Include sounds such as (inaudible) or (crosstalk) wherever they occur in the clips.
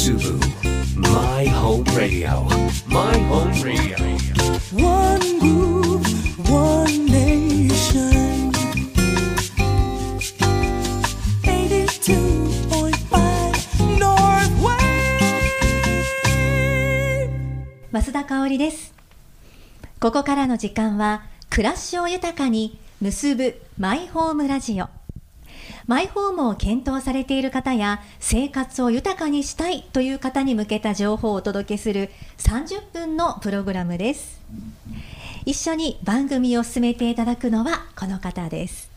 Musubu My Home Radio My Home Radio One move, one nation. 82.5 North Wave. 増田香織ですここからの時間は暮らしを豊かに結ぶマイホームラジオマイホームを検討されている方や生活を豊かにしたいという方に向けた情報をお届けする30分のプログラムです。一緒に番組を進めていただくのはこの方です。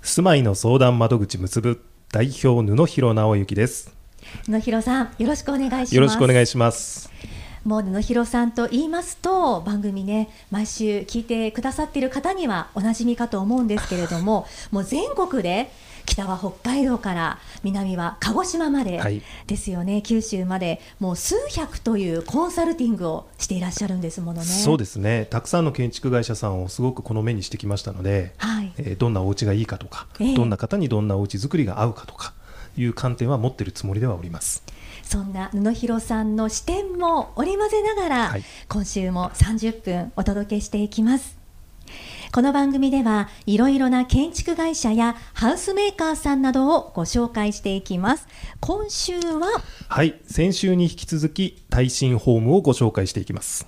住まいの相談窓口結ぶ代表布広直之です。野広さんよろしくお願いします。よろしくお願いします。もう布広さんと言いますと番組ね毎週聞いてくださっている方にはおなじみかと思うんですけれどももう全国で北は北海道から南は鹿児島まではい。ですよね、九州までもう数百というコンサルティングをしていらっしゃるんですものね。そうですね。たくさんの建築会社さんをすごくこの目にしてきましたので、はい。えーどんなお家がいいかとか、ええ。どんな方にどんなお家作りが合うかとかいう観点は持ってるつもりではおります。そんな布広さんの視点も織り交ぜながら、はい。今週も30分お届けしていきますこの番組ではいろいろな建築会社やハウスメーカーさんなどをご紹介していきます。今週ははい先週に引き続き耐震ホームをご紹介していきます。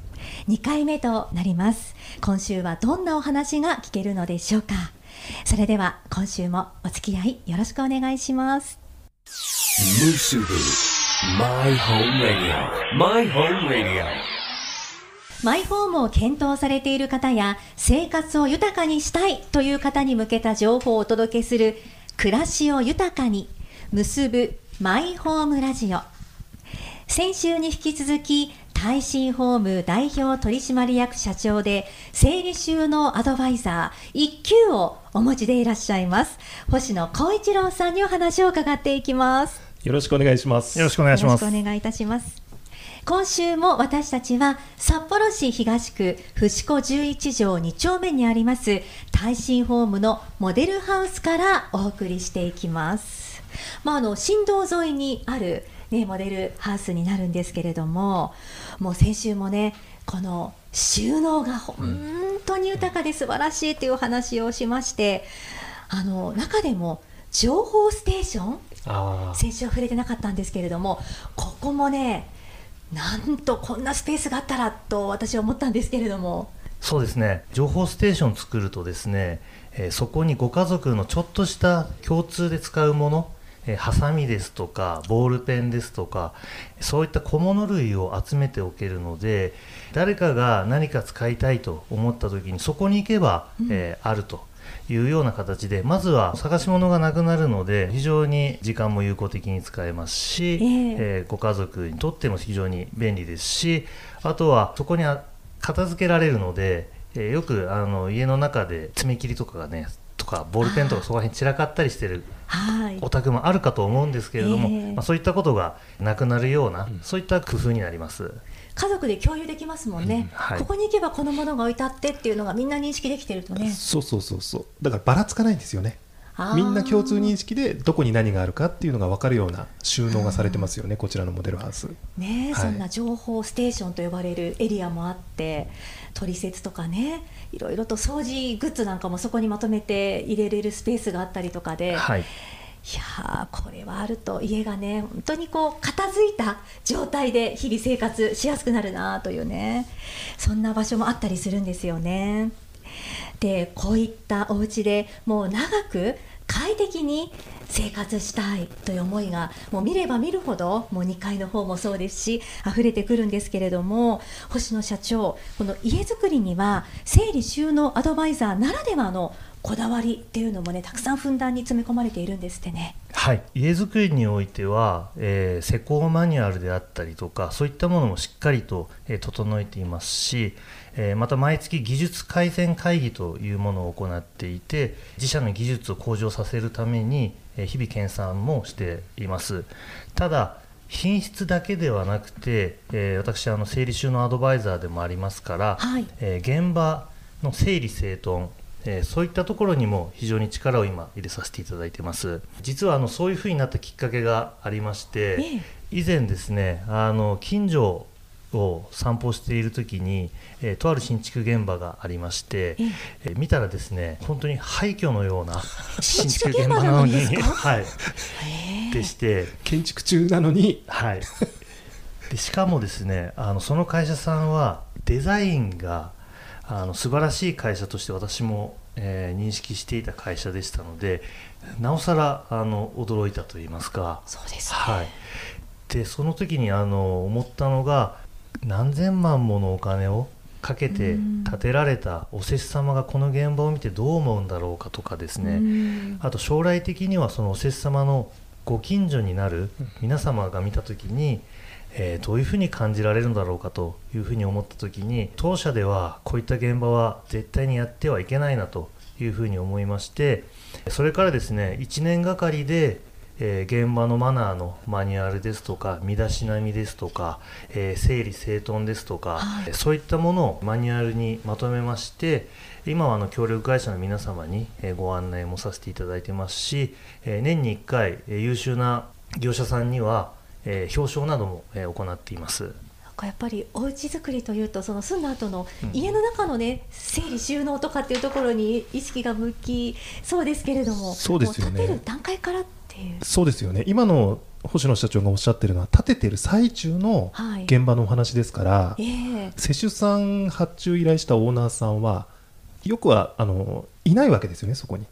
2回目となります。今週はどんなお話が聞けるのでしょうか。それでは今週もお付き合いよろしくお願いします。Musubu My Home Radio My Home Radio マイホームを検討されている方や生活を豊かにしたいという方に向けた情報をお届けする暮らしを豊かに結ぶマイホームラジオ。先週に引き続き耐震ホーム代表取締役社長で整理収納アドバイザー1級をお持ちでいらっしゃいます星野光一郎さんにお話を伺っていきます。よろしくお願いします。よろしくお願いします。よろしくお願いいたします。今週も私たちは札幌市東区伏子11条2丁目にあります耐震ホームのモデルハウスからお送りしていきます。まあ、あの新道沿いにある、ね、モデルハウスになるんですけれどももう先週もねこの収納が本当に豊かで素晴らしいというお話をしましてあの中でも情報ステーション先週は触れてなかったんですけれどもここもねなんとこんなスペースがあったらと私は思ったんですけれども。そうですね。情報ステーションを作るとですね、えーそこにご家族のちょっとした共通で使うものえーハサミですとかボールペンですとかそういった小物類を集めておけるので誰かが何か使いたいと思った時にそこに行けば、えーあるというような形でまずは探し物がなくなるので非常に時間も有効的に使えますし、ええ。えーご家族にとっても非常に便利ですしあとはそこにあ片付けられるので、えーよくあの家の中で爪切りとかがねとかボールペンとかそこら辺散らかったりしてるはい。お宅もあるかと思うんですけれども、ええ。まあ、そういったことがなくなるような、そういった工夫になります。家族で共有できますもんね、はい。ここに行けばこのものが置いてあってっていうのがみんな認識できてるとね。そうそうそうそう。だからばらつかないんですよね。みんな共通認識でどこに何があるかっていうのが分かるような収納がされてますよねこちらのモデルハウス。ねえ、はい。そんな情報ステーションと呼ばれるエリアもあって取説とかねいろいろと掃除グッズなんかもそこにまとめて入れれるスペースがあったりとかで、はいいやーこれはあると家がね本当にこう片付いた状態で日々生活しやすくなるなというねそんな場所もあったりするんですよね。でこういったお家でもう長く快適に生活したいという思いがもう見れば見るほどもう2階の方もそうですし溢れてくるんですけれども星野社長この家づくりには整理収納アドバイザーならではのこだわりっていうのもねたくさんふんだんに詰め込まれているんですってね。はい、家づくりにおいては、えー施工マニュアルであったりとかそういったものもしっかりと、えー整えていますし、えーまた毎月技術改善会議というものを行っていて自社の技術を向上させるために、えー日々研鑽もしています。ただ品質だけではなくて、えー私あの整理収納アドバイザーでもありますから、はい。えー現場の整理整頓えーそういったところにも非常に力を今入れさせていただいてます。実はあのそういうふうになったきっかけがありまして、ええ。以前ですねあの近所を散歩している時に、えーとある新築現場がありまして、ええ。えー見たらですね本当に廃墟のような新 (laughs) 新築現場なのに (laughs) はい、でして、建築中なのに。はい、でしかもですねあのその会社さんはデザインがあの素晴らしい会社として私も、えー認識していた会社でしたのでなおさらあの驚いたと言いますか。そうですね、はい、でその時にあの思ったのが何千万ものお金をかけてうん。建てられたお施主様がこの現場を見てどう思うんだろうかとかですね、うん。あと将来的にはそのお施主様のご近所になる皆様が見た時に、えーどういうふうに感じられるのだろうかというふうに思った時に当社ではこういった現場は絶対にやってはいけないなというふうに思いましてそれからですね1年がかりでえー現場のマナーのマニュアルですとか身だしなみですとか、えー整理整頓ですとか、はい。そういったものをマニュアルにまとめまして今はあの協力会社の皆様にえーご案内もさせていただいてますし、えー年に1回えー優秀な業者さんには、えー表彰などもえー行っています。やっぱりお家作りというとその住んだ後のうん。家の中のね、整理収納とかっていうところに意識が向きそうですけれどもそうですよね。建てる段階からっていう。そうですよね。今の星野社長がおっしゃってるのは建ててる最中のはい。現場のお話ですから、ええ。施主さん発注依頼したオーナーさんはよくはあのいないわけですよねそこに。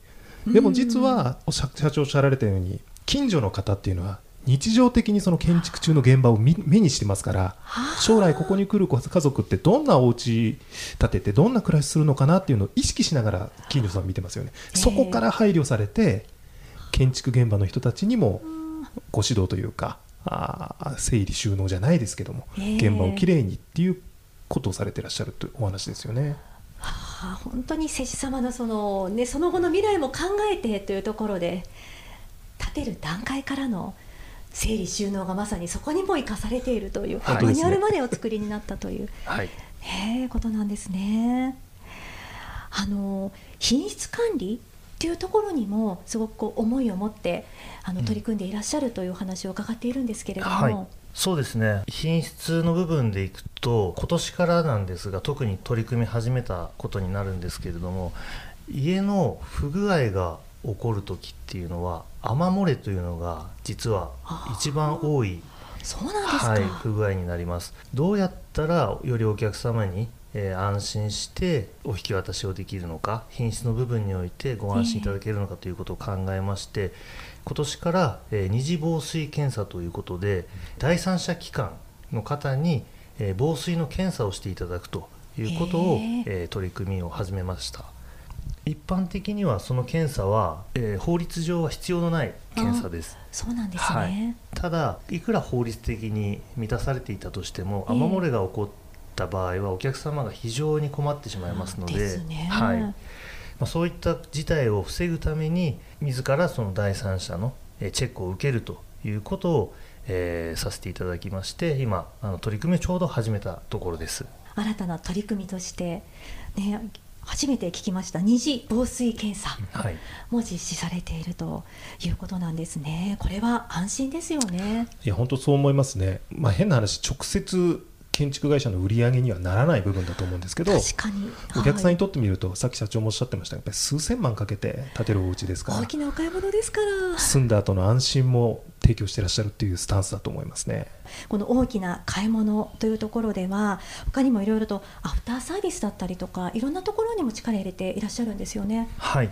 でも実は社長おっしゃられたように近所の方っていうのは日常的にその建築中の現場を見目にしてますからはあ。将来ここに来る家族ってどんなお家建ててどんな暮らしするのかなっていうのを意識しながら近所さん見てますよね、ええ。そこから配慮されて建築現場の人たちにもご指導というかあー整理収納じゃないですけども、ええ。現場をきれいにっていうことをされてらっしゃるというお話ですよね。はあ本当に施主様のその、ね、その後の未来も考えてというところで建てる段階からの整理収納がまさにそこにも生かされているという、はい。マニュアルまでお作りになったという、はい。へえことなんですね。あの品質管理っていうところにもすごくこう思いを持ってあのうん。取り組んでいらっしゃるというお話を伺っているんですけれども、はい、そうですね。品質の部分でいくと今年からなんですが特に取り組み始めたことになるんですけれども家の不具合が起こる時っていうのは雨漏れというのが実は一番多いそうなんですか、はい、不具合になります。どうやったらよりお客様に、えー安心してお引き渡しをできるのか品質の部分においてご安心いただけるのかということを考えまして、今年から、えー二次防水検査ということで第三者機関の方に、えー防水の検査をしていただくということを、えー取り組みを始めました一般的にはその検査は、えー法律上は必要のない検査です。そうなんですね、はい。ただいくら法律的に満たされていたとしても、ええ。雨漏れが起こった場合はお客様が非常に困ってしまいますのでね。はい。まあ、そういった事態を防ぐために自らその第三者のえーチェックを受けるということを、えーさせていただきまして今あの取り組みをちょうど始めたところです。新たな取り組みとして、ね、初めて聞きました二次防水検査はいも実施されているということなんですね。これは安心ですよね。いや本当そう思いますね、まあ、変な話直接建築会社の売り上げにはならない部分だと思うんですけど確かに。お客さんにととってみると、さっき社長もおっしゃってましたがやっぱり数千万かけて建てるお家ですから大きなお買い物ですから。住んだ後の安心も提供してらっしゃるっていうスタンスだと思いますね。この大きな買い物というところでは他にもいろいろとアフターサービスだったりとかいろんなところにも力入れていらっしゃるんですよね。はい、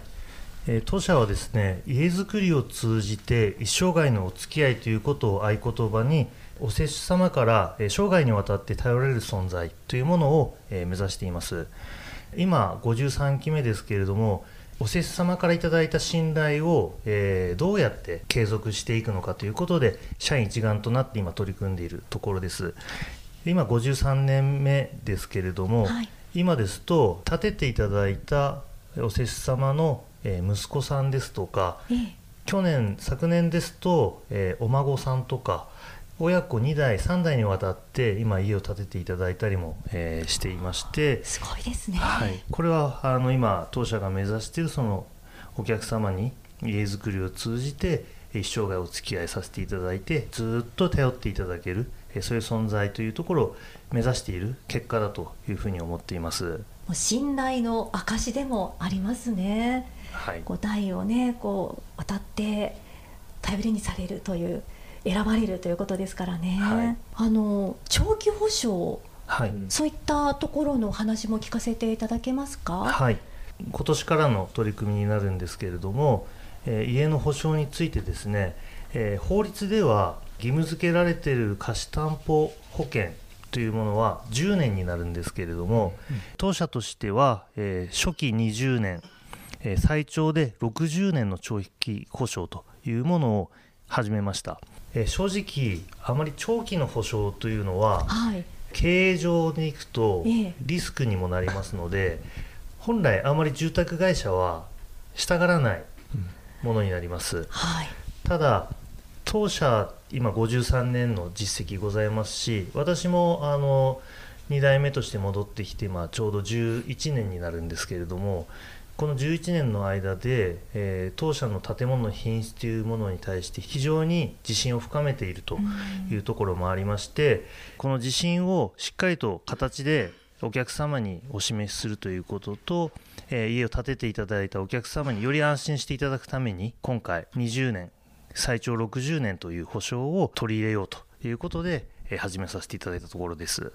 えー当社はですね家づくりを通じて一生涯のお付き合いということを合言葉にお施主様から、えー生涯にわたって頼れる存在というものを、えー目指しています。今53期目ですけれどもお施主様からいただいた信頼を、えーどうやって継続していくのかということで社員一丸となって今取り組んでいるところです。今53年目ですけれども、はい。今ですと建てていただいたお施主様のえー息子さんですとかええ。去年昨年ですと、えーお孫さんとか親子2代3代にわたって今家を建てていただいたりも、えーしていまして、すごいですね。はい、これはあの今当社が目指しているそのお客様に家づくりを通じて一生涯お付き合いさせていただいてずっと頼っていただけるえそういう存在というところを目指している結果だというふうに思っています。もう信頼の証でもありますね。はい、こう代をねこう渡って頼りにされるという選ばれるということですからね。はい。あの長期保証はい。そういったところのお話も聞かせていただけますか？はい、今年からの取り組みになるんですけれども、えー家の保証についてですね、えー法律では義務付けられている貸担保保険というものは10年になるんですけれども、当社としては、えー初期20年、えー最長で60年の長期保証というものを始めました、えー正直あまり長期の保証というのははい。経営上でいくとええリスクにもなりますので、本来あまり住宅会社はしたがらないものになりますはい。ただ当社今53年の実績ございますし私もあの2代目として戻ってきて、まあ、ちょうど11年になるんですけれどもこの11年の間で、えー当社の建物の品質というものに対して非常に自信を深めているというところもありましてこの自信をしっかりと形でお客様にお示しするということと、えー家を建てていただいたお客様により安心していただくために今回20年最長60年という保証を取り入れようということで、えー始めさせていただいたところです。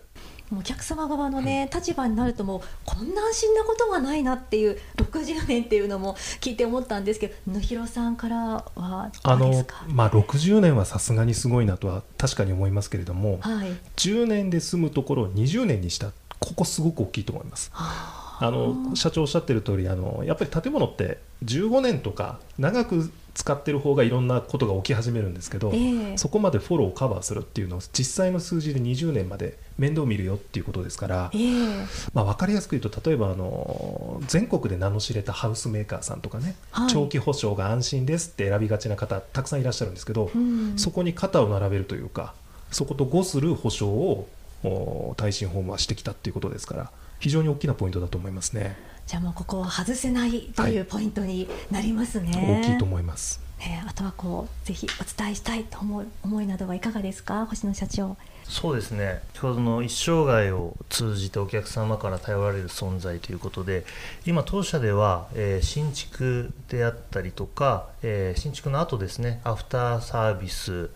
もうお客様側のね、立場になるともうこんな安心なことはないなっていう60年っていうのも聞いて思ったんですけど野広さんからはあのどうですか？まあ、60年はさすがにすごいなとは確かに思いますけれども、はい。10年で済むところを20年にしたここすごく大きいと思います。あの社長おっしゃってる通りあのやっぱり建物って15年とか長く使ってる方がいろんなことが起き始めるんですけど、ええ。そこまでフォローをカバーするっていうのを実際の数字で20年まで面倒見るよっていうことですから、ええ。まあ、分かりやすく言うと例えばあの全国で名の知れたハウスメーカーさんとかね、はい。長期保証が安心ですって選びがちな方たくさんいらっしゃるんですけど、うん。そこに肩を並べるというかそこと互する保証をお耐震ホームはしてきたっていうことですから非常に大きなポイントだと思いますね。じゃあもうここは外せないというポイントになりますね。大きいと思います。ねあとはこうぜひお伝えしたいと思う思いなどはいかがですか？星野社長。そうですね。先ほどの一生涯を通じてお客様から頼られる存在ということで今当社では、えー新築であったりとか、えー新築の後ですねアフターサービス、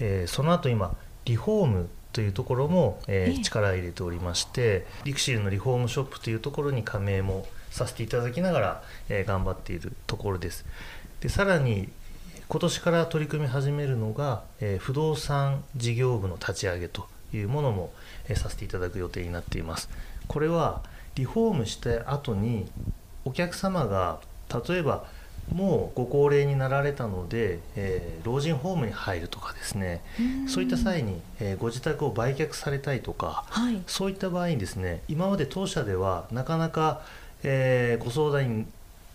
えーその後今リフォームというところも、えーええ。力を入れておりましてリクシルのリフォームショップというところに加盟もさせていただきながら、えー頑張っているところです。でさらに今年から取り組み始めるのが、えー不動産事業部の立ち上げというものも、えーさせていただく予定になっています。これはリフォームした後にお客様が例えばもうご高齢になられたので、えー老人ホームに入るとかですねそういった際に、えーご自宅を売却されたいとかはい。そういった場合にですね今まで当社ではなかなか、えーご相談に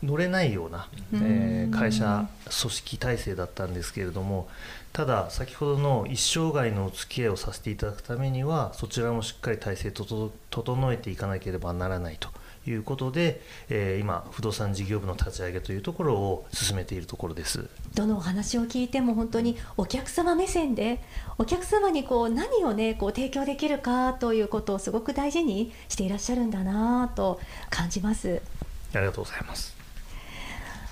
乗れないような、えーうん会社組織体制だったんですけれどもただ先ほどの一生涯のお付き合いをさせていただくためにはそちらもしっかり体制と整えていかなければならないということで、えー今不動産事業部の立ち上げというところを進めているところです。どのお話を聞いても本当にお客様目線でお客様にこう何をねこう提供できるかということをすごく大事にしていらっしゃるんだなと感じます。ありがとうございます。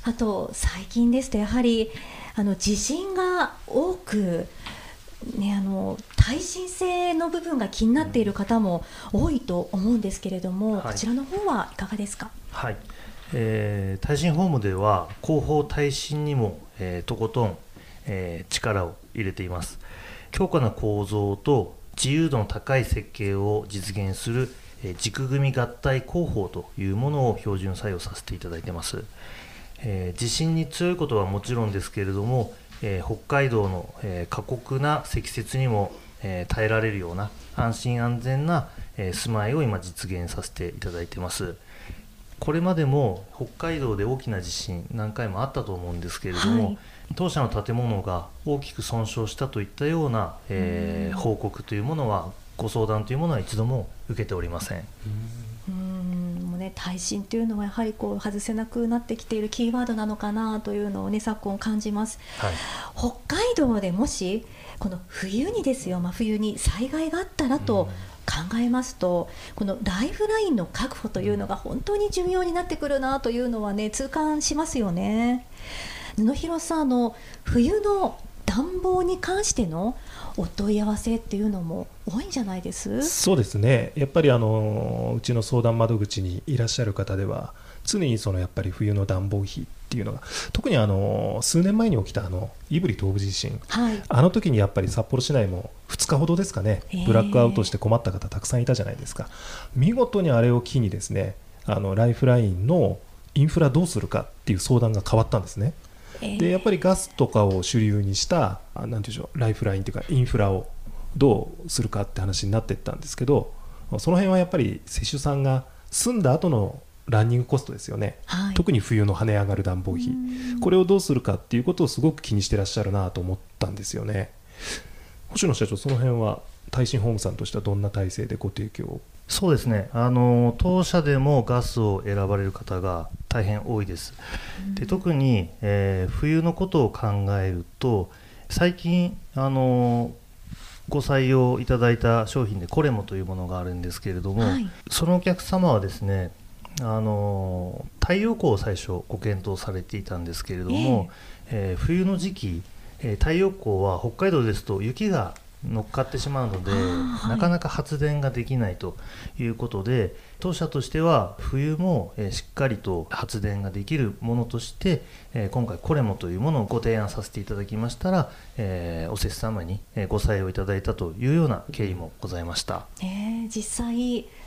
あと最近ですとやはりあの地震が多くね、あの耐震性の部分が気になっている方も多いと思うんですけれども、はい。こちらの方はいかがですか？はい、えー耐震ホームでは後方耐震にも、えーとことん、えー力を入れています。強固な構造と自由度の高い設計を実現する、えー軸組合体工法というものを標準採用させていただいてます、えー地震に強いことはもちろんですけれども、えー北海道の、えー過酷な積雪にも、えー耐えられるような安心安全な、えー住まいを今実現させていただいてます。これまでも北海道で大きな地震何回もあったと思うんですけれども、はい。当社の建物が大きく損傷したといったような、えー報告というものはご相談というものは一度も受けておりません。ね耐震というのはやはりこう外せなくなってきているキーワードなのかなというのをね昨今感じます。はい北海道でもしこの冬にですよ真冬に災害があったらと考えますと、このライフラインの確保というのが本当に重要になってくるなというのはね痛感しますよね。布広さんあの冬の暖房に関してのお問い合わせっていうのも多いんじゃないです？そうですね。やっぱりあのうちの相談窓口にいらっしゃる方では常にそのやっぱり冬の暖房費っていうのが特にあの数年前に起きたあの胆振東部地震。はい。あの時にやっぱり札幌市内も2日ほどですかねええブラックアウトして困った方たくさんいたじゃないですか。見事にあれを機にですねあのライフラインのインフラどうするかっていう相談が変わったんですね。えーでやっぱりガスとかを主流にしたあなんていうんでしょうライフラインというかインフラをどうするかって話になっていったんですけどその辺はやっぱり施主さんが住んだ後のランニングコストですよね、はい。特に冬の跳ね上がる暖房費。これをどうするかっていうことをすごく気にしてらっしゃるなと思ったんですよね。星野社長その辺は耐震ホームさんとしてはどんな体制でご提供をそうですね。あの当社でもガスを選ばれる方が大変多いです。で特に、えー冬のことを考えると最近あのご採用いただいた商品でコレモというものがあるんですけれども、はい。そのお客様はですねあの太陽光を最初ご検討されていたんですけれども、えー冬の時期、えー太陽光は北海道ですと雪が乗っかってしまうので、はいなかなか発電ができないということで当社としては冬も、えーしっかりと発電ができるものとして、えー今回コレモというものをご提案させていただきましたら、えーお施主様にえーご採用いただいたというような経緯もございました。ね、実際、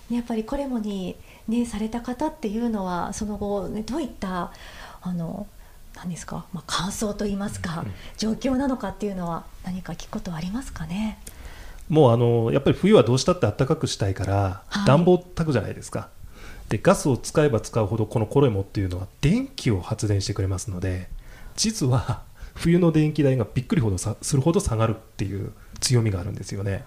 ね、やっぱりこれもに、ね、された方っていうのはその後、ね、どういったあの何ですか、まあ、感想といいますか、状況なのかっていうのは何か聞くことはありますかね？もうあのやっぱり冬はどうしたって暖かくしたいから、はい。暖房炊くじゃないですか。でガスを使えば使うほどこのコレモっていうのは電気を発電してくれますので実は冬の電気代がびっくりほどさするほど下がるっていう強みがあるんですよね。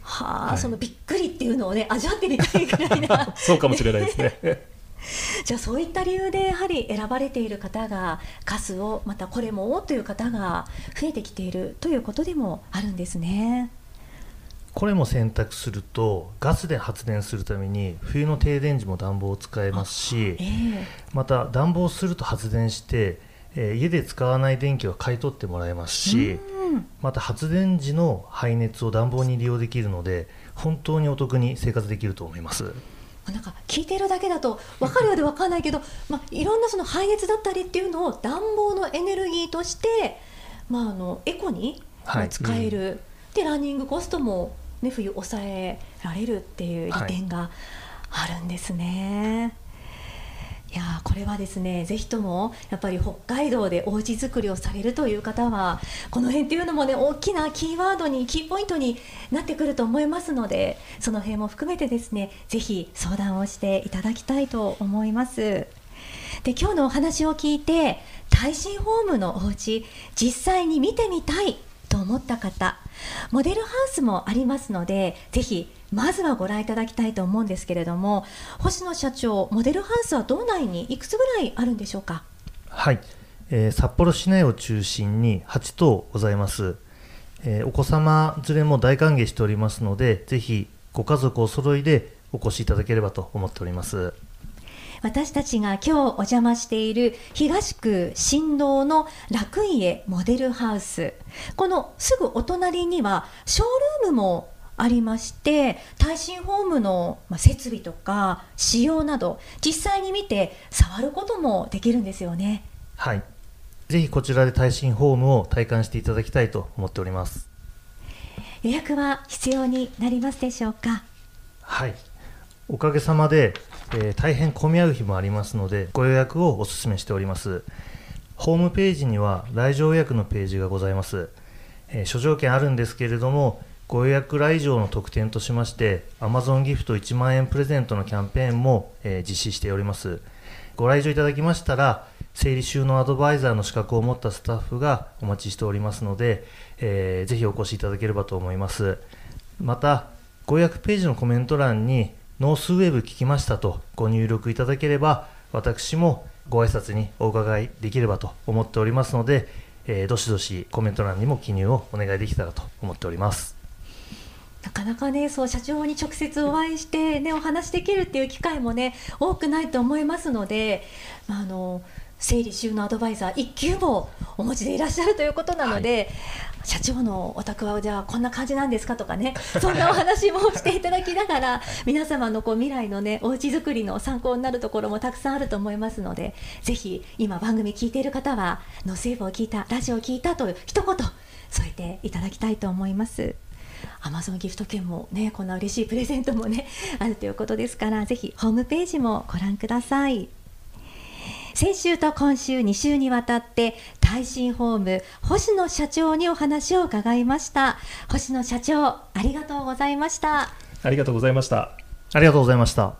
はあ、はい。そのびっくりっていうのをね味わってみたいぐらいな。(laughs) そうかもしれないですね (laughs) じゃあそういった理由でやはり選ばれている方がガスをまたこれもという方が増えてきているということでもあるんですね。これも選択するとガスで発電するために冬の停電時も暖房を使えますしええまた暖房すると発電して、えー家で使わない電気は買い取ってもらえますしうんまた発電時の排熱を暖房に利用できるので本当にお得に生活できると思います。なんか聞いているだけだと分かるようで分かんないけど、まあ、いろんなその排熱だったりっていうのを暖房のエネルギーとして、まあ、あのエコにはいまあ使える、でランニングコストも、ね、冬抑えられるっていう利点があるんですね。いいやこれはですねぜひともやっぱり北海道でお家作りをされるという方はこの辺っていうのもね大きなキーワードにキーポイントになってくると思いますのでその辺も含めてですねぜひ相談をしていただきたいと思います。で今日のお話を聞いて耐震ホームのお家実際に見てみたいと思った方モデルハウスもありますのでぜひまずはご覧いただきたいと思うんですけれども星野社長モデルハウスは道内にいくつぐらいあるんでしょうか？はい、えー札幌市内を中心に8棟ございます、えーお子様連れも大歓迎しておりますのでぜひご家族お揃いでお越しいただければと思っております。私たちが今日お邪魔している東区新道の楽家モデルハウス。このすぐお隣にはショールームもありまして耐震ホームのまあ設備とか仕様など実際に見て触ることもできるんですよね。はい。ぜひこちらで耐震ホームを体感していただきたいと思っております。予約は必要になりますでしょうか？はい。おかげさまで、えー大変混み合う日もありますのでご予約をお勧めしております。ホームページには来場予約のページがございます、えー諸条件あるんですけれどもご予約来場の特典としまして Amazon ギフト1万円プレゼントのキャンペーンも、えー実施しております。ご来場いただきましたら整理収納アドバイザーの資格を持ったスタッフがお待ちしておりますので、えーぜひお越しいただければと思います。またご予約ページのコメント欄にノースウェーブ聞きましたとご入力いただければ私もご挨拶にお伺いできればと思っておりますので、えーどしどしコメント欄にも記入をお願いできたらと思っております。なかなかねそう社長に直接お会いしてねお話できるっていう機会もね多くないと思いますので、まあ、あの整理収納アドバイザー1級もお持ちでいらっしゃるということなので、社長のお宅はじゃあこんな感じなんですかとかね (laughs) そんなお話もしていただきながら皆様のこう未来のねお家づくりの参考になるところもたくさんあると思いますのでぜひ今番組聞いている方は「ノーセーブを聞いたラジオを聞いた」と一言添えていただきたいと思います。アマゾンギフト券もねこんな嬉しいプレゼントもね (laughs) あるということですからぜひホームページもご覧ください。先週と今週2週にわたって耐震ホーム星野社長にお話を伺いました。星野社長ありがとうございました。ありがとうございました。ありがとうございました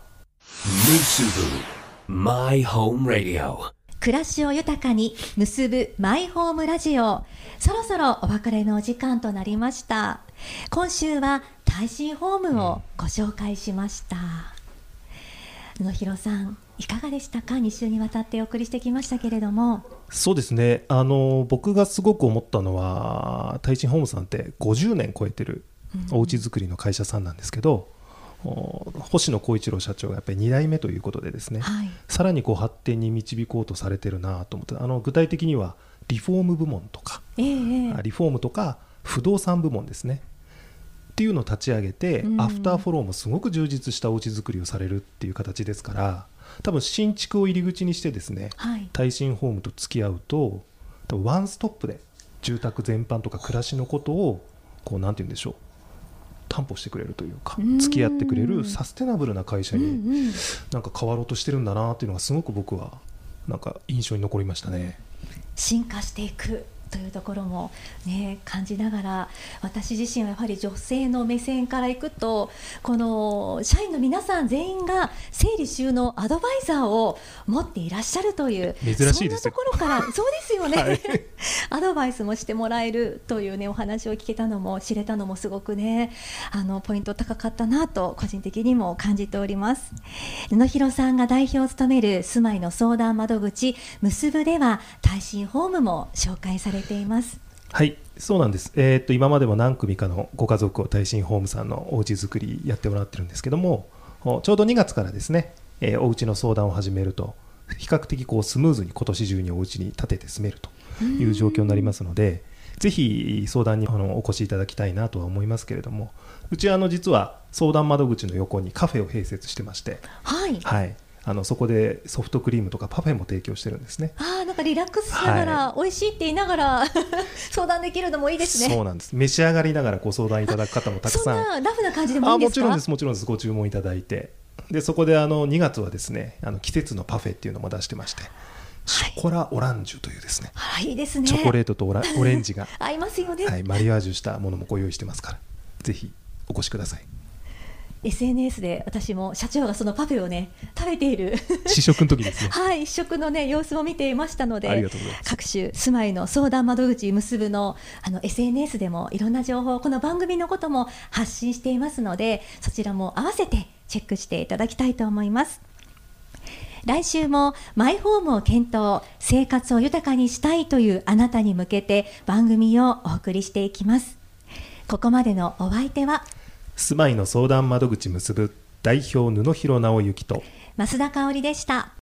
暮らしを豊かに結ぶマイホームラジオ。そろそろお別れのお時間となりました。今週は耐震ホームをご紹介しました。野広さんいかがでしたか？2週にわたってお送りしてきましたけれども。そうですね。あの僕がすごく思ったのは耐震ホームさんって50年超えてるおうち作りの会社さんなんですけど、お星野浩一郎社長がやっぱり2代目ということでですね、はい。さらにこう発展に導こうとされてるなと思ってあの具体的にはリフォーム部門とか、ええええ。リフォームとか不動産部門ですね。っていうのを立ち上げて、うん。アフターフォローもすごく充実したおうち作りをされるっていう形ですから多分新築を入り口にしてですねはい。耐震ホームと付き合うと多分ワンストップで住宅全般とか暮らしのことをこうなんて言うんでしょう担保してくれるというかうん。付き合ってくれるサステナブルな会社にんなんか変わろうとしてるんだなっていうのがすごく僕はなんか印象に残りましたね。進化していくというところも、ね、感じながら私自身はやはり女性の目線からいくとこの社員の皆さん全員が整理収納アドバイザーを持っていらっしゃるという珍しいですよ。そんなところからそうですよね、はい (laughs) アドバイスもしてもらえるという、ね、お話を聞けたのも知れたのもすごくねあのポイント高かったなと個人的にも感じております。布広さんが代表を務める住まいの相談窓口結ぶでは耐震ホームも紹介されています。はい、そうなんです。えーっと今までも何組かのご家族を耐震ホームさんのおうち作りやってもらってるんですけども、ちょうど2月からですね、えーおうちの相談を始めると比較的こうスムーズに今年中におうちに建てて住めると。いう状況になりますので、ぜひ相談にあのお越しいただきたいなとは思いますけれども、うちはあの実は相談窓口の横にカフェを併設してまして、はい。はい、あのそこでソフトクリームとかパフェも提供してるんですね。あーなんかリラックスしながら、美味しいって言いながら (laughs) 相談できるのもいいですね。そうなんです。召し上がりながらご相談いただく方もたくそん。さんなラフな感じでもいいあんですか？もちろんです、もちろんです、ご注文いただいて、でそこであの2月はですねあの季節のパフェっていうのも出してまして、ショコラオランジュというですね、あらいいですね。チョコレートとオラ (laughs) オレンジが、合いますよね、はい、マリアージュしたものもご用意してますから、ぜひお越しください。SNS で私も社長がそのパフェをね食べている。(laughs) 試食の時ですね。(laughs) はい、試食のね様子を見ていましたので、各種住まいの相談窓口結ぶのあの SNS でもいろんな情報、この番組のことも発信していますので、そちらも合わせてチェックしていただきたいと思います。来週もマイホームを検討、生活を豊かにしたいというあなたに向けて番組をお送りしていきます。ここまでのお相手は住まいの相談窓口結ぶ代表布広直之と増田香織でした。